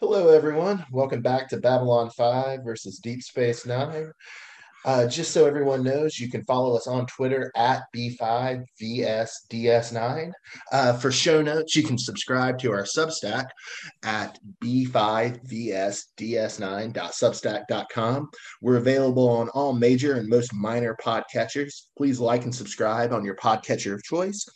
Hello, everyone. Welcome back to Babylon 5 versus Deep Space Nine. Uh, just so everyone knows, you can follow us on Twitter at B5VSDS9. Uh, for show notes, you can subscribe to our Substack at B5VSDS9.substack.com. We're available on all major and most minor podcatchers. Please like and subscribe on your podcatcher of choice.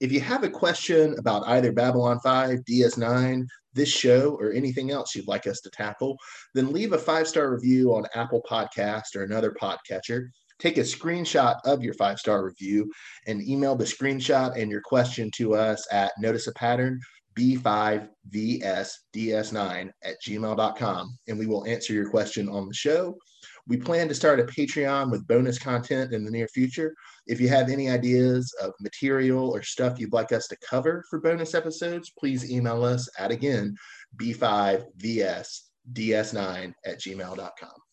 If you have a question about either Babylon 5, DS9, this show or anything else you'd like us to tackle, then leave a five star review on Apple Podcast or another podcatcher. Take a screenshot of your five star review and email the screenshot and your question to us at notice a pattern b5vsds9 at gmail.com and we will answer your question on the show. We plan to start a Patreon with bonus content in the near future. If you have any ideas of material or stuff you'd like us to cover for bonus episodes, please email us at again b5vsds9 at gmail.com.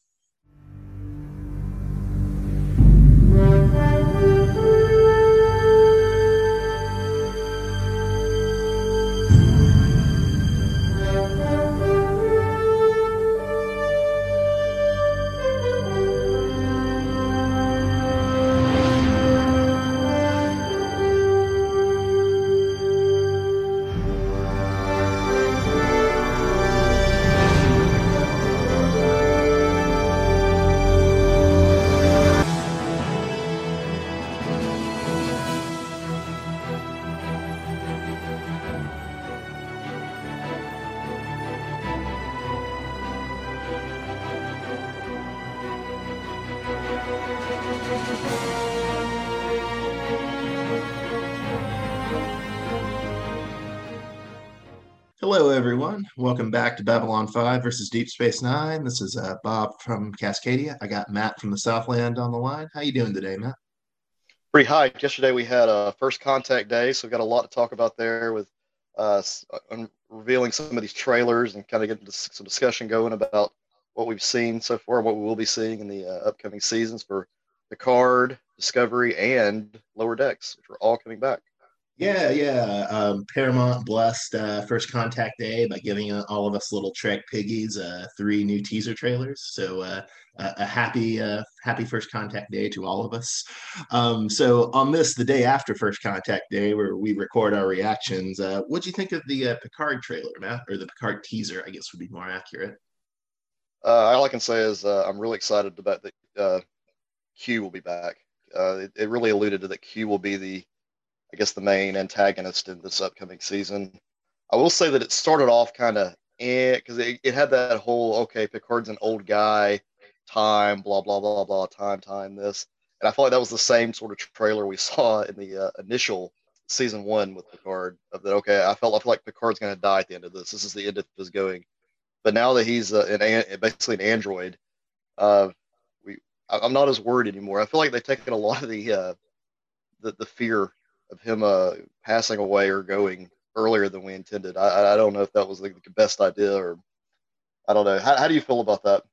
Hello, everyone. Welcome back to Babylon 5 versus Deep Space Nine. This is uh, Bob from Cascadia. I got Matt from the Southland on the line. How you doing today, Matt? Pretty high. Yesterday we had a first contact day, so we've got a lot to talk about there with uh, revealing some of these trailers and kind of getting some discussion going about what we've seen so far, and what we will be seeing in the uh, upcoming seasons for Picard, Discovery, and Lower Decks, which are all coming back. Yeah, yeah. Um, Paramount blessed uh, First Contact Day by giving uh, all of us little Trek piggies uh, three new teaser trailers. So uh, a happy, uh, happy First Contact Day to all of us. Um, so on this, the day after First Contact Day, where we record our reactions, uh, what do you think of the Picard trailer, Matt, or the Picard teaser? I guess would be more accurate. all I can say is I'm really excited about that. Q will be back. It, it really alluded to that Q will be the I guess, the main antagonist in this upcoming season. I will say that it started off kind of eh, because it, it had that whole okay, Picard's an old guy, time, blah blah blah blah, time, time, this, and I felt like that was the same sort of trailer we saw in the uh, initial season one with Picard. Of that, okay, I felt I feel like Picard's going to die at the end of this. This is the end of his going. But now that he's uh, an, basically an android, uh, we I'm not as worried anymore. I feel like they've taken a lot of the uh, the, the fear of him uh, passing away or going earlier than we intended. I, I don't know if that was like the best idea or I don't know. How, how do you feel about that?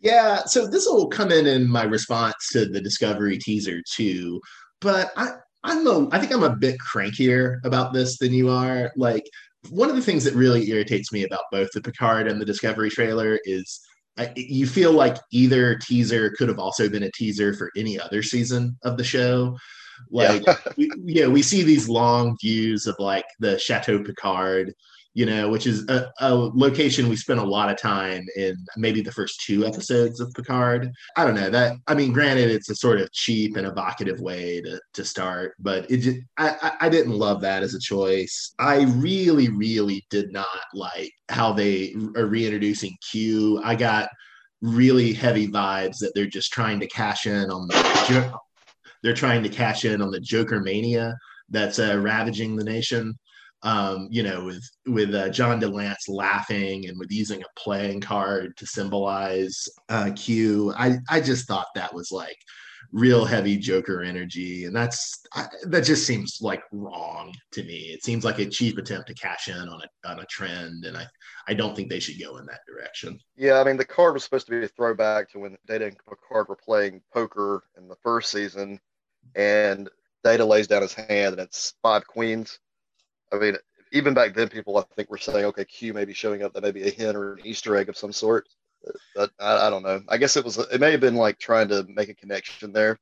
Yeah, so this will come in in my response to the Discovery teaser too, but I I'm a, I think I'm a bit crankier about this than you are. Like one of the things that really irritates me about both the Picard and the Discovery trailer is I, you feel like either teaser could have also been a teaser for any other season of the show. Like, yeah. we, we see these long views of like the Chateau Picard, you know, which is a, a, location we spent a lot of time in maybe the first two episodes of Picard. I don't know that. I mean, granted, it's a sort of cheap and evocative way to, to start, but it just, I, I didn't love that as a choice. I really, really did not like how they are reintroducing Q. I got really heavy vibes that they're just trying to cash in on the they're trying to cash in on the Joker mania that's uh, ravaging the nation. Um, you know, with with uh, John de Lancie laughing and with using a playing card to symbolize uh, Q. I I just thought that was like real heavy Joker energy, and that's I, that just seems like wrong to me. It seems like a cheap attempt to cash in on a on a trend, and I I don't think they should go in that direction. Yeah, I mean the card was supposed to be a throwback to when Data and Picard were playing poker in the first season, and Data lays down his hand, and it's five queens. I mean, even back then, people I think were saying, okay, Q may be showing up. That may be a hint or an Easter egg of some sort. But I, I don't know. I guess it was. It may have been like trying to make a connection there.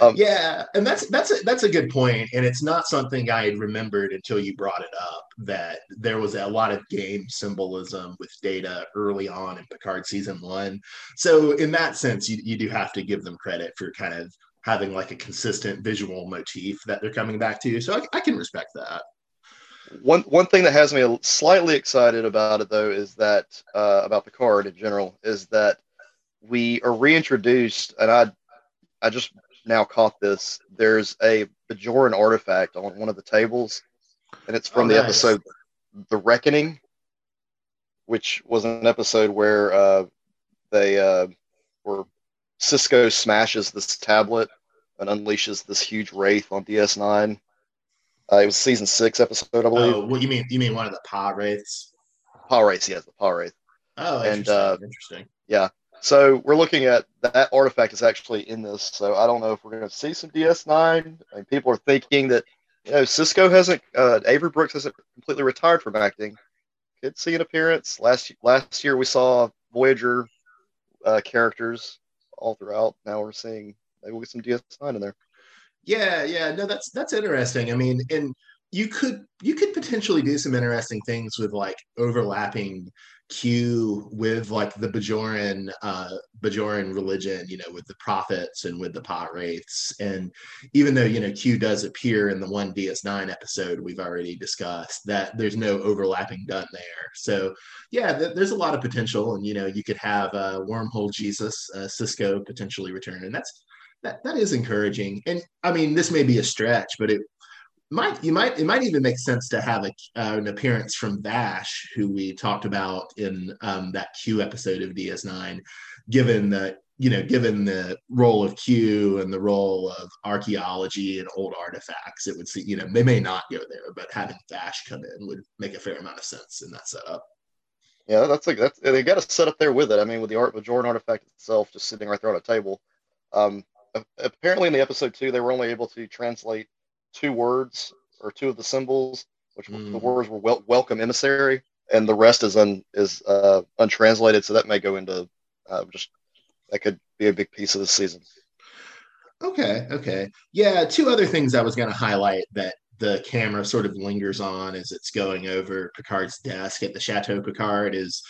Um, yeah, and that's that's a, that's a good point, and it's not something I had remembered until you brought it up. That there was a lot of game symbolism with data early on in Picard season one. So in that sense, you you do have to give them credit for kind of having like a consistent visual motif that they're coming back to. So I, I can respect that. One one thing that has me slightly excited about it though is that uh, about card in general is that we are reintroduced, and I I just now caught this. There's a Bajoran artifact on one of the tables, and it's from oh, the nice. episode "The Reckoning," which was an episode where uh, they uh, were Sisko smashes this tablet and unleashes this huge wraith on DS9. Uh, it was season six episode, I believe. Oh, what you mean? You mean one of the Pah wraiths? Pah wraiths, yes, the Pah wraith. Oh, and uh, interesting. Yeah, so we're looking at that artifact is actually in this. So I don't know if we're going to see some DS9. I mean, people are thinking that you know Sisko hasn't, uh, Avery Brooks hasn't completely retired from acting. Could see an appearance last last year. We saw Voyager uh, characters all throughout. Now we're seeing maybe we'll get some DS9 in there. Yeah, yeah, no, that's that's interesting. I mean, and you could you could potentially do some interesting things with like overlapping Q with like the Bajoran uh Bajoran religion, you know, with the prophets and with the Pah wraiths. And even though, you know, Q does appear in the one DS9 episode we've already discussed, that there's no overlapping done there. So yeah, th- there's a lot of potential. And you know, you could have uh wormhole Jesus, uh, Sisko potentially return. And that's that that is encouraging. And I mean, this may be a stretch, but it might you might it might even make sense to have a, uh, an appearance from Vash, who we talked about in um, that Q episode of DS9, given that you know given the role of Q and the role of archaeology and old artifacts, it would see you know they may not go there, but having Vash come in would make a fair amount of sense in that setup. Yeah, that's like that's they got to set up there with it. I mean, with the art, Bajoran artifact itself just sitting right there on a table. Um, apparently, in the episode two, they were only able to translate two words or two of the symbols, which mm. the words were wel- welcome emissary, and the rest is un is uh, untranslated. So that may go into uh, just that could be a big piece of the season. Okay, okay, yeah. Two other things I was going to highlight that the camera sort of lingers on as it's going over Picard's desk at the Chateau Picard is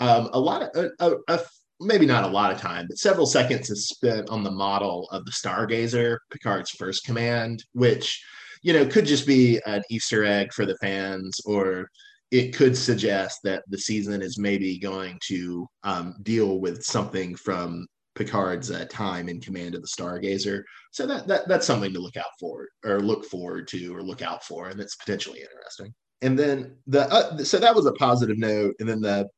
um, a lot of a, a, a maybe not a lot of time, but several seconds is spent on the model of the Stargazer, Picard's first command, which, you know, could just be an Easter egg for the fans, or it could suggest that the season is maybe going to um, deal with something from Picard's uh, time in command of the Stargazer. So that, that that's something to look out for, or look forward to, or look out for, and it's potentially interesting. And then the uh, so that was a positive note, and then the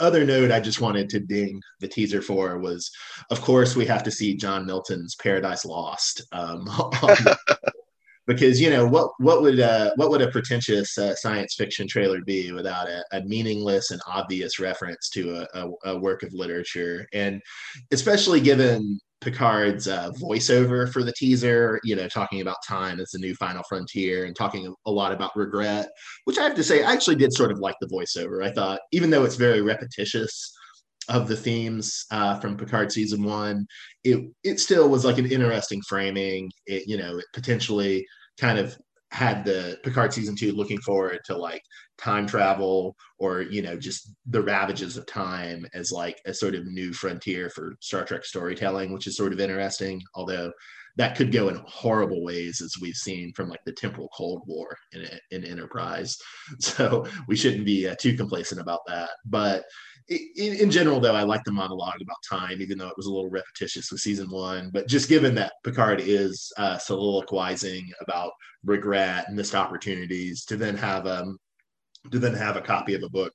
other note I just wanted to ding the teaser for was, of course, we have to see John Milton's Paradise Lost, um, because you know what what would uh, what would a pretentious uh, science fiction trailer be without a, a meaningless and obvious reference to a, a, a, work of literature, and especially given Picard's uh, voiceover for the teaser, you know, talking about time as the new final frontier and talking a lot about regret, which I have to say, I actually did sort of like the voiceover. I thought, even though it's very repetitious of the themes uh, from Picard season one, it it still was like an interesting framing. It you know, it potentially kind of had the Picard season two looking forward to like time travel or you know just the ravages of time as like a sort of new frontier for Star Trek storytelling, which is sort of interesting. Although that could go in horrible ways, as we've seen from like the temporal Cold War in, in Enterprise. So we shouldn't be uh, too complacent about that. But in, in, general, though, I like the monologue about time, even though it was a little repetitious with season one. But just given that Picard is uh, soliloquizing about regret, missed opportunities, to then have um, to then have a copy of a book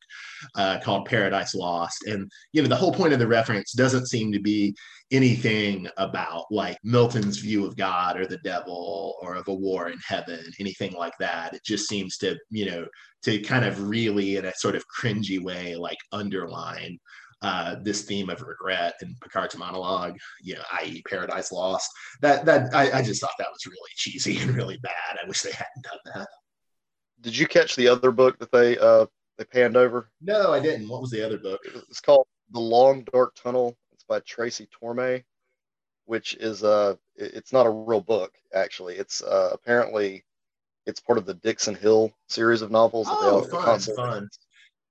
uh, called Paradise Lost. And, you know, the whole point of the reference doesn't seem to be anything about like Milton's view of God or the devil or of a war in heaven, anything like that. It just seems to, you know, to kind of really, in a sort of cringy way, like underline uh, this theme of regret in Picard's monologue, you know, i.e., Paradise Lost. That that I, I just thought that was really cheesy and really bad. I wish they hadn't done that did you catch the other book that they uh they panned over? No, I didn't. What was the other book? It's called The Long Dark Tunnel. It's by Tracy Torme, which is uh it's not a real book actually. It's uh apparently it's part of the Dixon Hill series of novels. Oh, fun, fun.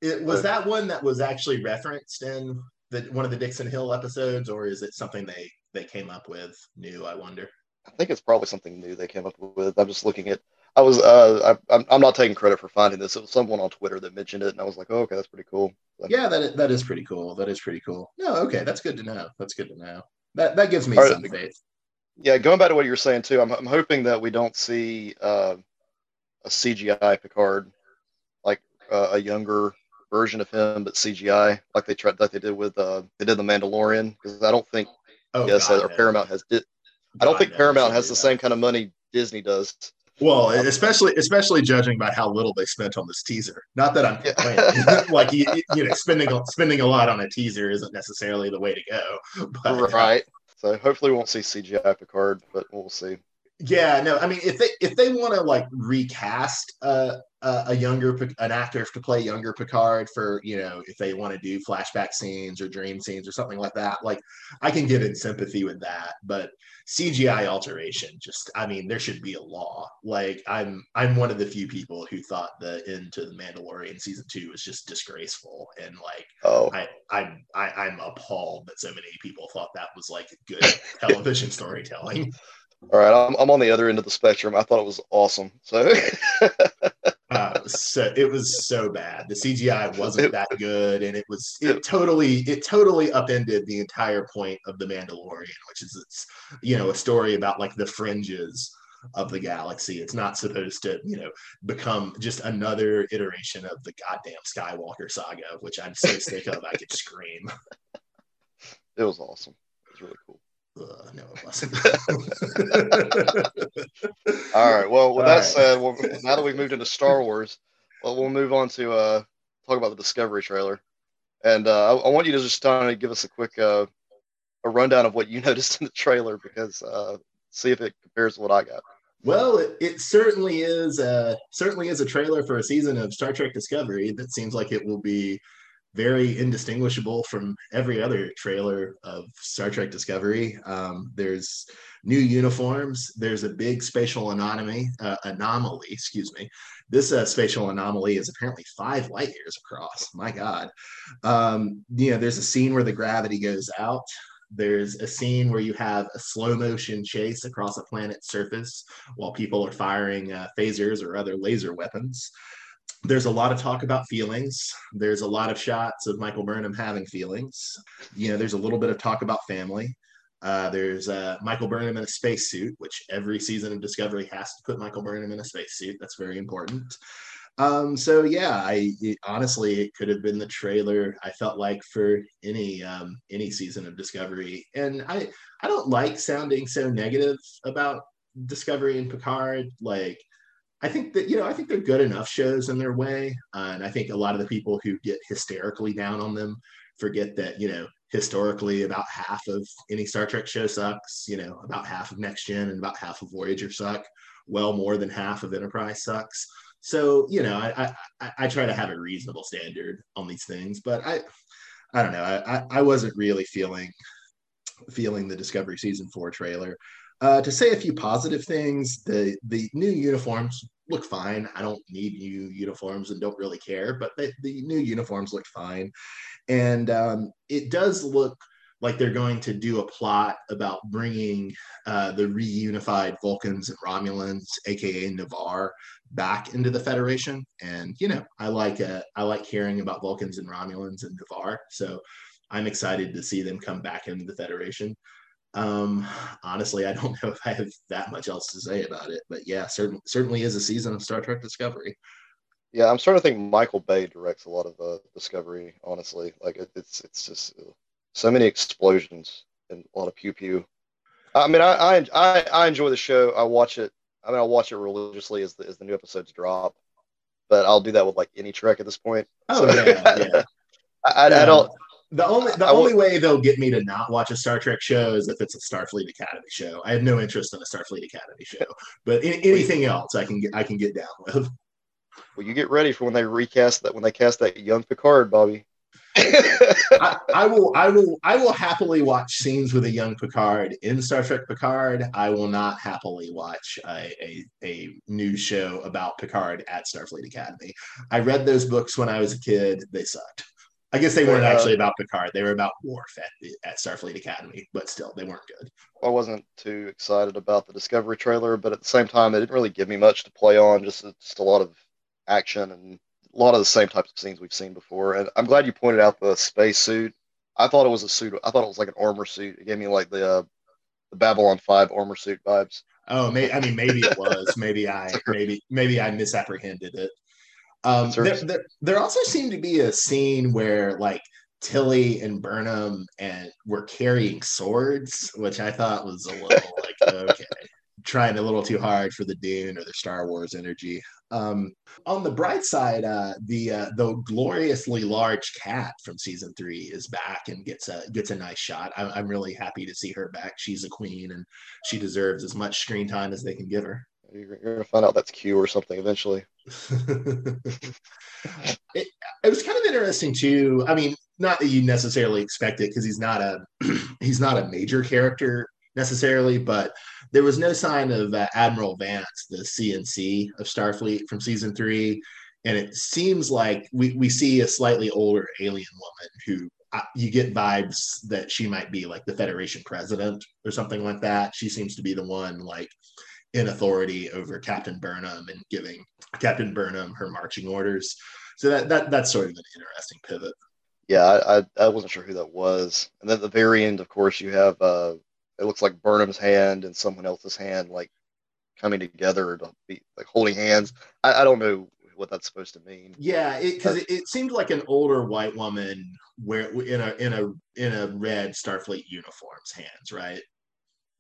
It, was that one that was actually referenced in the, one of the Dixon Hill episodes, or is it something they they came up with new? I wonder. I think it's probably something new they came up with. I'm just looking at. I was uh I, I'm not taking credit for finding this. It was someone on Twitter that mentioned it, and I was like, oh, okay, that's pretty cool. So, yeah, that is, that is pretty cool. That is pretty cool. No, okay, that's good to know. That's good to know. That that gives me right, some faith. Yeah, going back to what you were saying too, I'm I'm hoping that we don't see uh, a CGI Picard, like uh, a younger version of him, but CGI, like they tried, like they did with uh, they did the Mandalorian, because I don't think oh, yes, God, or. Paramount has did. I don't think Paramount has the same kind of money Disney does. Well, especially especially judging by how little they spent on this teaser. Not that I'm complaining. like you, you know, spending spending a lot on a teaser isn't necessarily the way to go. But, right. So hopefully we won't see CGI Picard, but we'll see. Yeah, no, I mean, if they if they want to like recast uh, uh, a younger an actor to play younger Picard for you know if they want to do flashback scenes or dream scenes or something like that, like I can get in sympathy with that. But CGI alteration, just I mean, there should be a law. Like I'm I'm one of the few people who thought the end to the Mandalorian season two was just disgraceful, and like oh I I'm I, I'm appalled that so many people thought that was like good television storytelling. All right, I'm, I'm on the other end of the spectrum. I thought it was awesome. So, so it was so bad. The CGI wasn't that good, and it was it totally it totally upended the entire point of the Mandalorian, which is it's you know a story about like the fringes of the galaxy. It's not supposed to, you know, become just another iteration of the goddamn Skywalker saga, which I'm so sick of I could scream. It was awesome. It was really cool. Uh, no, it wasn't. All right. Well, with All that right. said, well, now that we've moved into Star Wars, well, we'll move on to uh, talk about the Discovery trailer. And uh, I, I, want you to just kind of give us a quick uh, a rundown of what you noticed in the trailer because uh, see if it compares to what I got. Well, it, it certainly is a, certainly is a trailer for a season of Star Trek Discovery that seems like it will be very indistinguishable from every other trailer of Star Trek Discovery. Um, there's new uniforms. There's a big spatial anomaly. Uh, anomaly, excuse me. This uh, spatial anomaly is apparently five light years across. My God. Um, you know, there's a scene where the gravity goes out. There's a scene where you have a slow motion chase across a planet's surface while people are firing uh, phasers or other laser weapons there's a lot of talk about feelings. There's a lot of shots of Michael Burnham having feelings. You know, there's a little bit of talk about family. Uh, there's uh, Michael Burnham in a spacesuit, which every season of Discovery has to put Michael Burnham in a spacesuit. That's very important. Um, so yeah, I it, honestly it could have been the trailer. I felt like for any um, any season of Discovery, and I I don't like sounding so negative about Discovery and Picard. Like I think that you know I think they're good enough shows in their way, uh, and I think a lot of the people who get hysterically down on them forget that you know historically about half of any Star Trek show sucks. You know about half of Next Gen and about half of Voyager suck. Well, more than half of Enterprise sucks. So you know I I, I try to have a reasonable standard on these things, but I I don't know I I wasn't really feeling feeling the Discovery season four trailer. Uh, to say a few positive things, the the new uniforms look fine. I don't need new uniforms and don't really care, but the, the new uniforms look fine, and um, it does look like they're going to do a plot about bringing uh, the reunified Vulcans and Romulans, aka Ni'Var, back into the Federation. And you know, I like uh, I like hearing about Vulcans and Romulans and Ni'Var, so I'm excited to see them come back into the Federation. Um, honestly, I don't know if I have that much else to say about it, but yeah, certainly certainly is a season of Star Trek Discovery. Yeah, I'm starting to think Michael Bay directs a lot of uh, Discovery. Honestly, like it, it's it's just uh, so many explosions and a lot of pew pew. I mean, I, I I enjoy the show. I watch it. I mean, I watch it religiously as the as the new episodes drop. But I'll do that with like any Trek at this point. Oh so, yeah, yeah. I, I, I, don't. The only the I only way they'll get me to not watch a Star Trek show is if it's a Starfleet Academy show. I have no interest in a Starfleet Academy show, but in, anything else I can get I can get down with. Well, you get ready for when they recast that when they cast that young Picard, Bobby. I, I, will I will I will happily watch scenes with a young Picard in Star Trek Picard. I will not happily watch a, a, a new show about Picard at Starfleet Academy. I read those books when I was a kid. They sucked. I guess they weren't uh, actually about Picard. They were about Worf at, at Starfleet Academy, but still, they weren't good. I wasn't too excited about the Discovery trailer, but at the same time, it didn't really give me much to play on. Just, just a lot of action and a lot of the same types of scenes we've seen before. And I'm glad you pointed out the space suit. I thought it was a suit. I thought it was like an armor suit. It gave me like the uh, the Babylon Five armor suit vibes. Oh, may, I mean, maybe it was. maybe I maybe maybe I misapprehended it. Um, there, there, there also seemed to be a scene where like Tilly and Burnham and were carrying swords, which I thought was a little like okay, trying a little too hard for the Dune or the Star Wars energy. Um, on the bright side, uh, the uh, the gloriously large cat from season three is back and gets a gets a nice shot. I'm, I'm really happy to see her back. She's a queen and she deserves as much screen time as they can give her. You're, you're gonna find out that's Q or something eventually. it, it was kind of interesting too. I mean, not that you necessarily expect it because he's not a he's not a major character necessarily, but there was no sign of uh, Admiral Vance, the CNC of Starfleet from season three, and it seems like we we see a slightly older alien woman who uh, you get vibes that she might be like the Federation president or something like that. She seems to be the one like in authority over Captain Burnham and giving Captain Burnham her marching orders. So that that that's sort of an interesting pivot. Yeah, I, I, I wasn't sure who that was. And then at the very end, of course, you have uh, it looks like Burnham's hand and someone else's hand like coming together to be like holding hands. I, I don't know what that's supposed to mean. Yeah, because it, it, it, seemed like an older white woman where in a in a in a red Starfleet uniform's hands, right?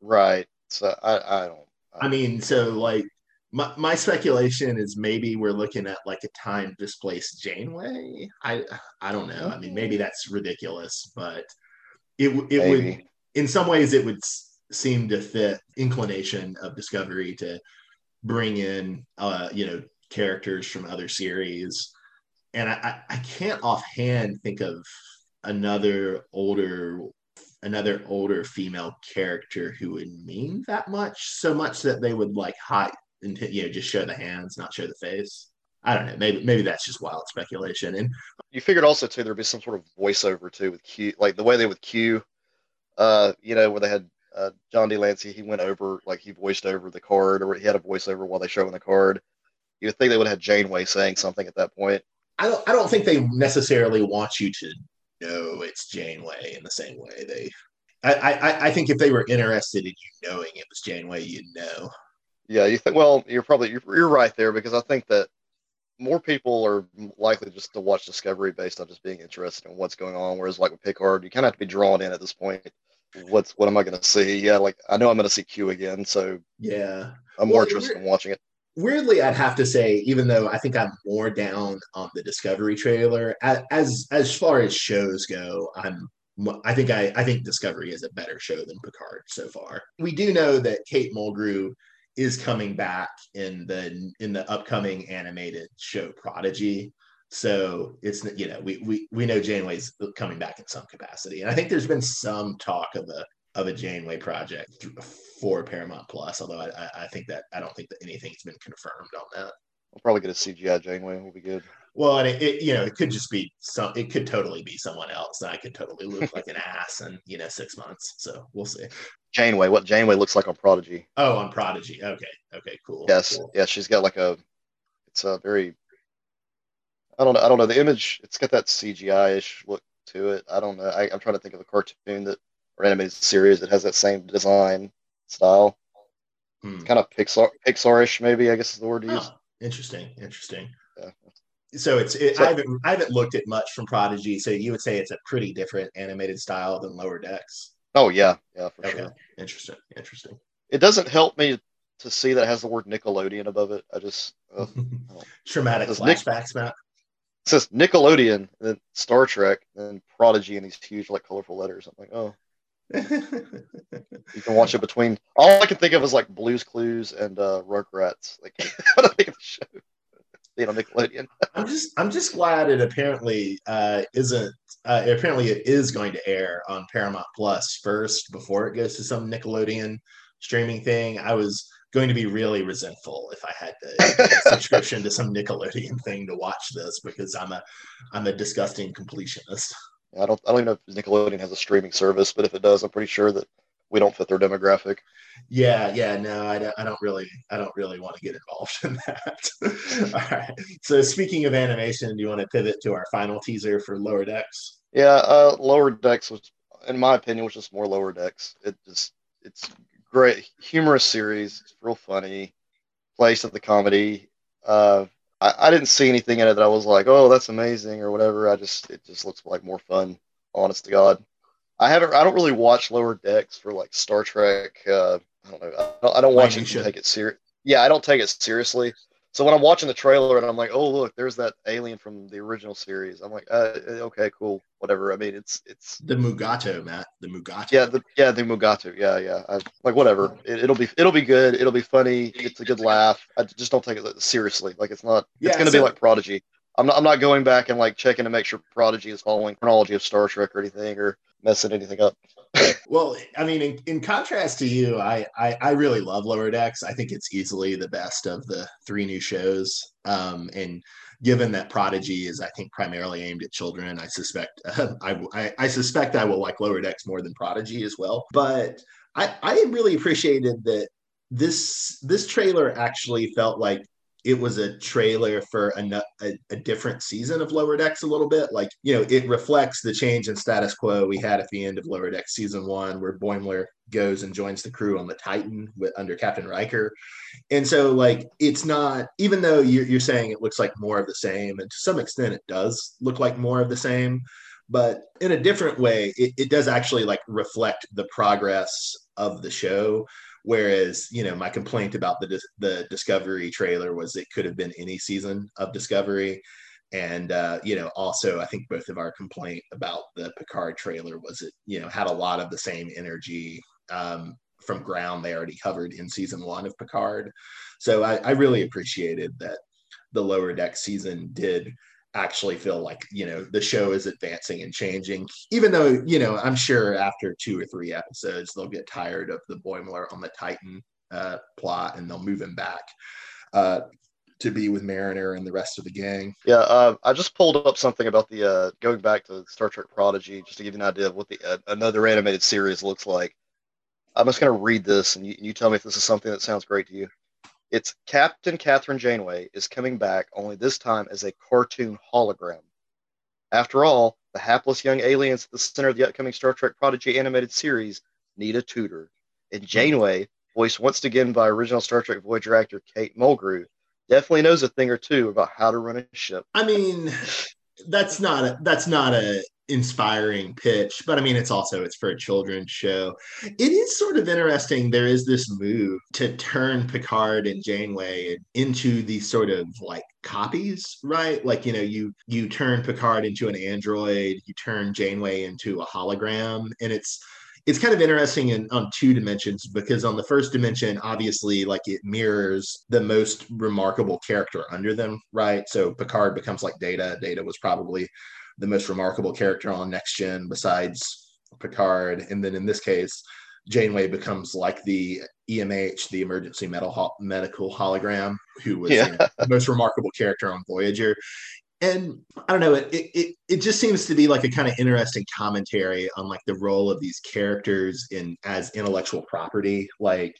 Right. So I I don't I mean, so like my, my speculation is maybe we're looking at like a time displaced Janeway. I I don't know. I mean, maybe that's ridiculous, but it it maybe. would in some ways it would seem to fit inclination of Discovery to bring in uh you know characters from other series, and I I can't offhand think of another older another older female character who would mean that much, so much that they would like hide and you know just show the hands, not show the face. I don't know. Maybe maybe that's just wild speculation. And you figured also too there'd be some sort of voiceover too with Q, like the way they with Q, uh, you know, where they had uh, John de Lancie, he went over like he voiced over the card, or he had a voiceover while they showing the card. You would think they would have had Janeway saying something at that point. I don't. I don't think they necessarily want you to know it's Janeway in the same way they. I, I, I think if they were interested in you knowing it was Janeway, you'd know. Yeah, you think. Well, you're probably you're, you're right there because I think that more people are likely just to watch Discovery based on just being interested in what's going on. Whereas like with Picard, you kind of have to be drawn in at this point. What's what am I going to see? Yeah, like I know I'm going to see Q again, so yeah, I'm more interested in watching it weirdly i'd have to say even though i think i'm more down on the discovery trailer as as far as shows go i'm i think i i think discovery is a better show than picard so far. We do know that kate mulgrew is coming back in the in the upcoming animated show prodigy. So it's you know we we we know janeway's coming back in some capacity. And i think there's been some talk of a of a janeway project for Paramount Plus. Although I, I think that I don't think that anything's been confirmed on that. We'll probably get a CGI Janeway. We'll be good. Well, and it, it, you know it could just be some. It could totally be someone else. I could totally look like an ass in you know six months. So we'll see. Janeway, what Janeway looks like on Prodigy? Oh, on Prodigy. Okay. Okay. Cool. Yes. Cool. Yeah. She's got like a. It's a very. I don't know. I don't know the image. It's got that CGI ish look to it. I don't know. I, I'm trying to think of a cartoon that or animated series that has that same design style. Hmm. Kind of Pixar Pixar-ish, maybe I guess is the word to use. Oh, interesting, interesting. Yeah. So it's it, so, I haven't I haven't looked at much from Prodigy. So you would say it's a pretty different animated style than Lower Decks. Oh yeah, yeah, for okay. sure. Interesting, interesting. It doesn't help me to see that it has the word Nickelodeon above it. I just uh, traumatic flashbacks, Matt. It says Nickelodeon, and then Star Trek, and Prodigy in these huge like colorful letters. I'm like, oh, you can watch it between. All I can think of is like Blue's Clues and uh, Rugrats. Like, what I think of the show. being on Nickelodeon. I'm just I'm just glad it apparently uh, isn't. Uh, apparently, it is going to air on Paramount Plus first before it goes to some Nickelodeon streaming thing. I was going to be really resentful if I had to subscription to some Nickelodeon thing to watch this because I'm a I'm a disgusting completionist. I don't I don't even know if Nickelodeon has a streaming service, but if it does, I'm pretty sure that we don't fit their demographic. Yeah, yeah, no, I don't, I don't really, I don't really want to get involved in that. All right. So speaking of animation, do you want to pivot to our final teaser for Lower Decks? Yeah, uh, Lower Decks was, in my opinion, was just more Lower Decks. It just, it's great, humorous series. It's real funny. Place of the comedy. Uh, I, I didn't see anything in it that I was like, oh, that's amazing or whatever. I just, it just looks like more fun. Honest to God. I haven't. I don't really watch Lower Decks for like Star Trek. Uh, I don't know. I don't, I don't watch it take it serious. Yeah, I don't take it seriously. So when I'm watching the trailer and I'm like, oh look, there's that alien from the original series. I'm like, uh, okay, cool, whatever. I mean, it's it's the Mugato, Matt. The Mugato. Yeah, the yeah the Mugato. Yeah, yeah. I, like whatever. It, will be it'll be good. It'll be funny. It's a good laugh. I just don't take it seriously. Like it's not. Yeah, it's gonna so, be like Prodigy. I'm not. I'm not going back and like checking to make sure Prodigy is following chronology of Star Trek or anything or messing anything up. well, I mean, in, in contrast to you, I, I, I really love Lower Decks. I think it's easily the best of the three new shows. Um, and given that Prodigy is, I think, primarily aimed at children, I suspect uh, I, I, I suspect I will like Lower Decks more than Prodigy as well. But I, I really appreciated that this this trailer actually felt like it was a trailer for a, a, a, different season of Lower Decks a little bit. Like, you know, it reflects the change in status quo we had at the end of Lower Decks season one, where Boimler goes and joins the crew on the Titan with, under Captain Riker. And so, like, it's not, even though you're, you're saying it looks like more of the same, and to some extent it does look like more of the same, but in a different way, it, it does actually like reflect the progress of the show Whereas, you know, my complaint about the the Discovery trailer was it could have been any season of Discovery, and uh, you know, also I think both of our complaint about the Picard trailer was it you know had a lot of the same energy um, from ground they already covered in season one of Picard. So I, I really appreciated that the lower deck season did actually feel like you know the show is advancing and changing even though you know i'm sure after two or three episodes they'll get tired of the boimler on the titan uh, plot and they'll move him back uh, to be with mariner and the rest of the gang. Yeah uh, i just pulled up something about the uh, going back to star trek prodigy just to give you an idea of what the uh, another animated series looks like. I'm just going to read this and you, you tell me if this is something that sounds great to you it's Captain Kathryn Janeway is coming back, only this time as a cartoon hologram. After all, the hapless young aliens at the center of the upcoming Star Trek Prodigy animated series need a tutor. And hmm. Janeway, voiced once again by original Star Trek Voyager actor Kate Mulgrew, definitely knows a thing or two about how to run a ship. I mean, that's not a, that's not a inspiring pitch but i mean it's also it's for a children's show. It is sort of interesting there is this move to turn picard and janeway into these sort of like copies right? Like you know you you turn picard into an android you turn janeway into a hologram and it's it's kind of interesting in on two dimensions because on the first dimension obviously like it mirrors the most remarkable character under them right? So picard becomes like data. Data was probably the most remarkable character on next gen besides Picard. And then in this case, Janeway becomes like the EMH, the emergency medical medical hologram, who was yeah. you know, the most remarkable character on Voyager. And I don't know, it, it it just seems to be like a kind of interesting commentary on like the role of these characters in as intellectual property. Like,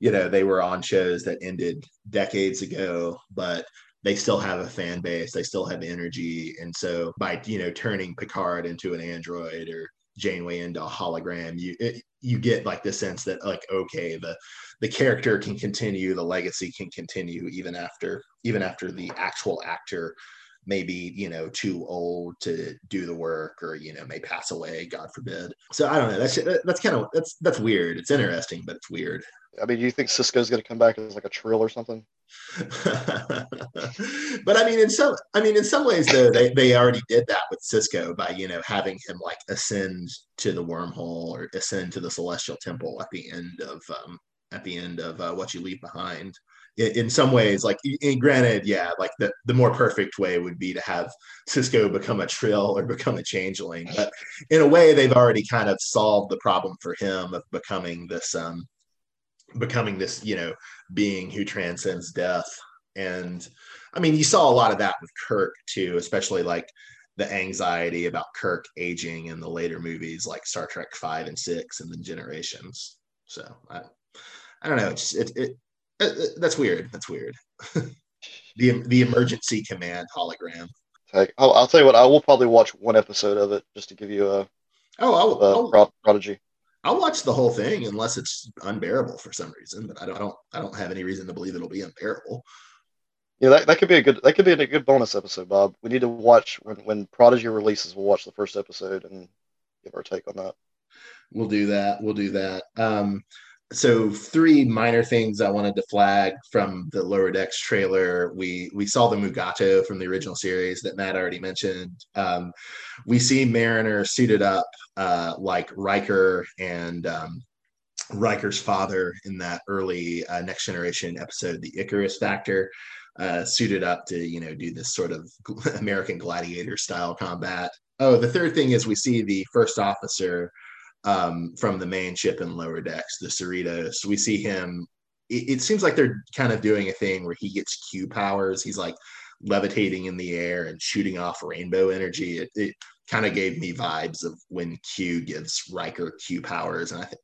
you know, they were on shows that ended decades ago, but they still have a fan base they still have energy and so by you know turning picard into an android or janeway into a hologram you it, you get like the sense that like okay the the character can continue the legacy can continue even after even after the actual actor may be you know too old to do the work or you know may pass away god forbid. So i don't know that's that's kind of that's that's weird. It's interesting but it's weird I mean, do you think Sisko's going to come back as like a trill or something? but I mean, in some, I mean, in some ways, though, they, they already did that with Sisko by you know having him like ascend to the wormhole or ascend to the celestial temple at the end of um, at the end of uh, what you leave behind. in, in some ways, like granted, yeah, like the the more perfect way would be to have Sisko become a Trill or become a changeling, but in a way, they've already kind of solved the problem for him of becoming this um becoming this you know being who transcends death. And i mean you saw a lot of that with kirk too especially like the anxiety about kirk aging in the later movies like star trek 5 and 6 and then generations. So i i don't know. It's it, it, it that's weird. That's weird. The the emergency command hologram. I'll, I'll, tell you what i will probably watch one episode of it just to give you a oh I'll, a I'll, prodigy I'll watch the whole thing unless it's unbearable for some reason, but I don't, I don't, I don't have any reason to believe it'll be unbearable. Yeah, that, that could be a good that could be a good bonus episode, Bob. We need to watch when when Prodigy releases. We'll watch the first episode and give our take on that. We'll do that. We'll do that. Um, so three minor things I wanted to flag from the Lower Decks trailer. We we saw the Mugato from the original series that Matt already mentioned. Um, we see Mariner suited up uh, like Riker and um, Riker's father in that early uh, Next Generation episode, the Icarus Factor. Uh, suited up to you know do this sort of American gladiator style combat. Oh, the third thing is we see the first officer um, from the main ship in lower decks, the Cerritos. We see him. It, it, seems like they're kind of doing a thing where he gets Q powers. He's like levitating in the air and shooting off rainbow energy. It, it kind of gave me vibes of when Q gives Riker Q powers, and I think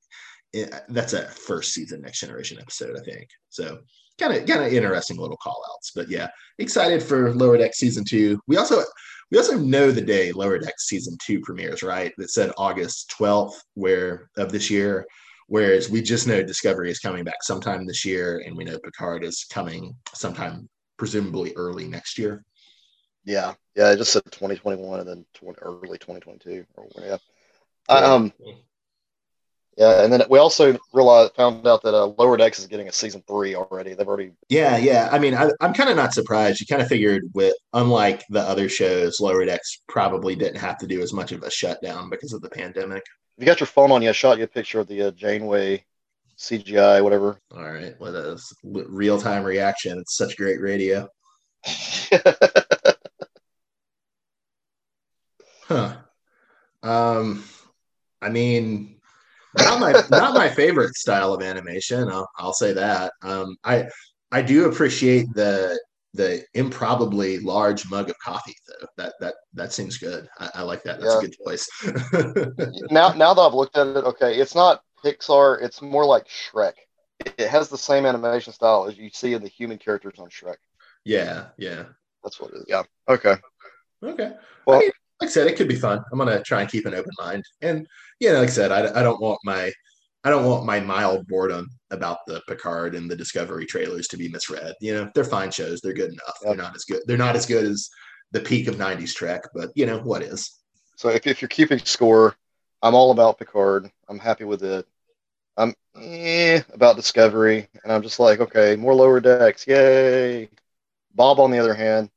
it, that's a first season Next Generation episode. I think so. Kind of, kind of interesting little call outs, but yeah, excited for Lower Deck season two. We also we also know the day Lower Deck season two premieres, right? That said August 12th, where of this year. Whereas we just know Discovery is coming back sometime this year, and we know Picard is coming sometime, presumably early next year. Yeah, yeah, I just said 2021 and then 20, early 2022. Or, yeah. Um, yeah, and then we also realized found out that uh, Lower Decks is getting a season three already. They've already. Yeah, yeah. I mean, I, am kind of not surprised. You kind of figured with, unlike the other shows, Lower Decks probably didn't have to do as much of a shutdown because of the pandemic. If you got your phone on you, I shot you a picture of the uh, Janeway CGI, whatever. All right, what a real time reaction. It's such great radio. huh. Um, I mean not my not my favorite style of animation. I'll, I'll say that. Um, I I do appreciate the the improbably large mug of coffee though. That that that seems good. I, I like that. That's yeah. a good choice. now now that I've looked at it, okay, it's not Pixar. It's more like Shrek. It has the same animation style as you see in the human characters on Shrek. Yeah, yeah. That's what it is. Yeah. Okay. Okay. Well, I mean, like I said, it could be fun. I'm gonna try and keep an open mind. And yeah, like I said, I, I don't want my I don't want my mild boredom about the Picard and the Discovery trailers to be misread. You know, they're fine shows. They're good enough. They're not as good. They're not as good as the peak of '90s Trek, but you know what is. So if, if you're keeping score, I'm all about Picard. I'm happy with it. I'm eh, about Discovery, and I'm just like, okay, more lower decks, yay. Bob, on the other hand,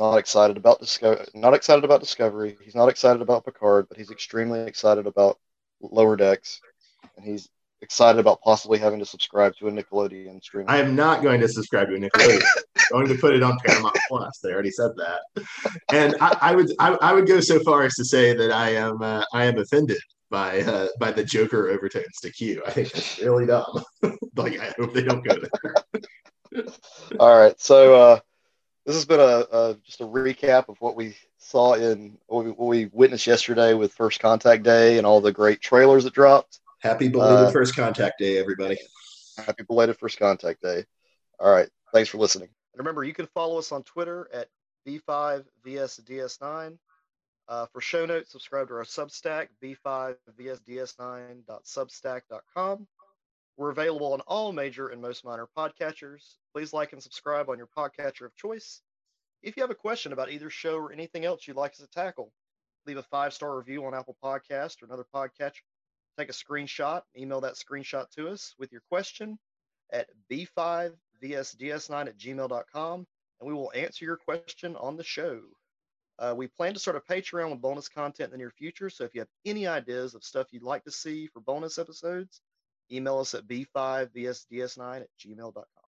not excited about Discovery. Not excited about Discovery. He's not excited about Picard, but he's extremely excited about Lower Decks, and he's excited about possibly having to subscribe to a Nickelodeon stream. I am not going to subscribe to a Nickelodeon. going to put it on Paramount Plus. They already said that, and I, I would I, I, would go so far as to say that I am uh, I am offended by uh, by the Joker overtones to Q. I think that's really dumb. like I hope they don't go there. All right, so. Uh, this has been a, a, just a recap of what we saw in what we, what we, witnessed yesterday with First Contact Day and all the great trailers that dropped. Happy belated uh, First Contact Day, everybody! Happy belated First Contact Day. All right, thanks for listening. And remember, you can follow us on Twitter at B5VSDS9. Uh, for show notes, subscribe to our Substack, b5vsds9.substack.com. We're available on all major and most minor podcatchers. Please like and subscribe on your podcatcher of choice. If you have a question about either show or anything else you'd like us to tackle, leave a five star review on Apple Podcast or another podcatcher. Take a screenshot, email that screenshot to us with your question at b5vsds9 at gmail.com, and we will answer your question on the show. Uh, we plan to start a Patreon with bonus content in the near future. So if you have any ideas of stuff you'd like to see for bonus episodes, email us at b5vsds9 at gmail.com.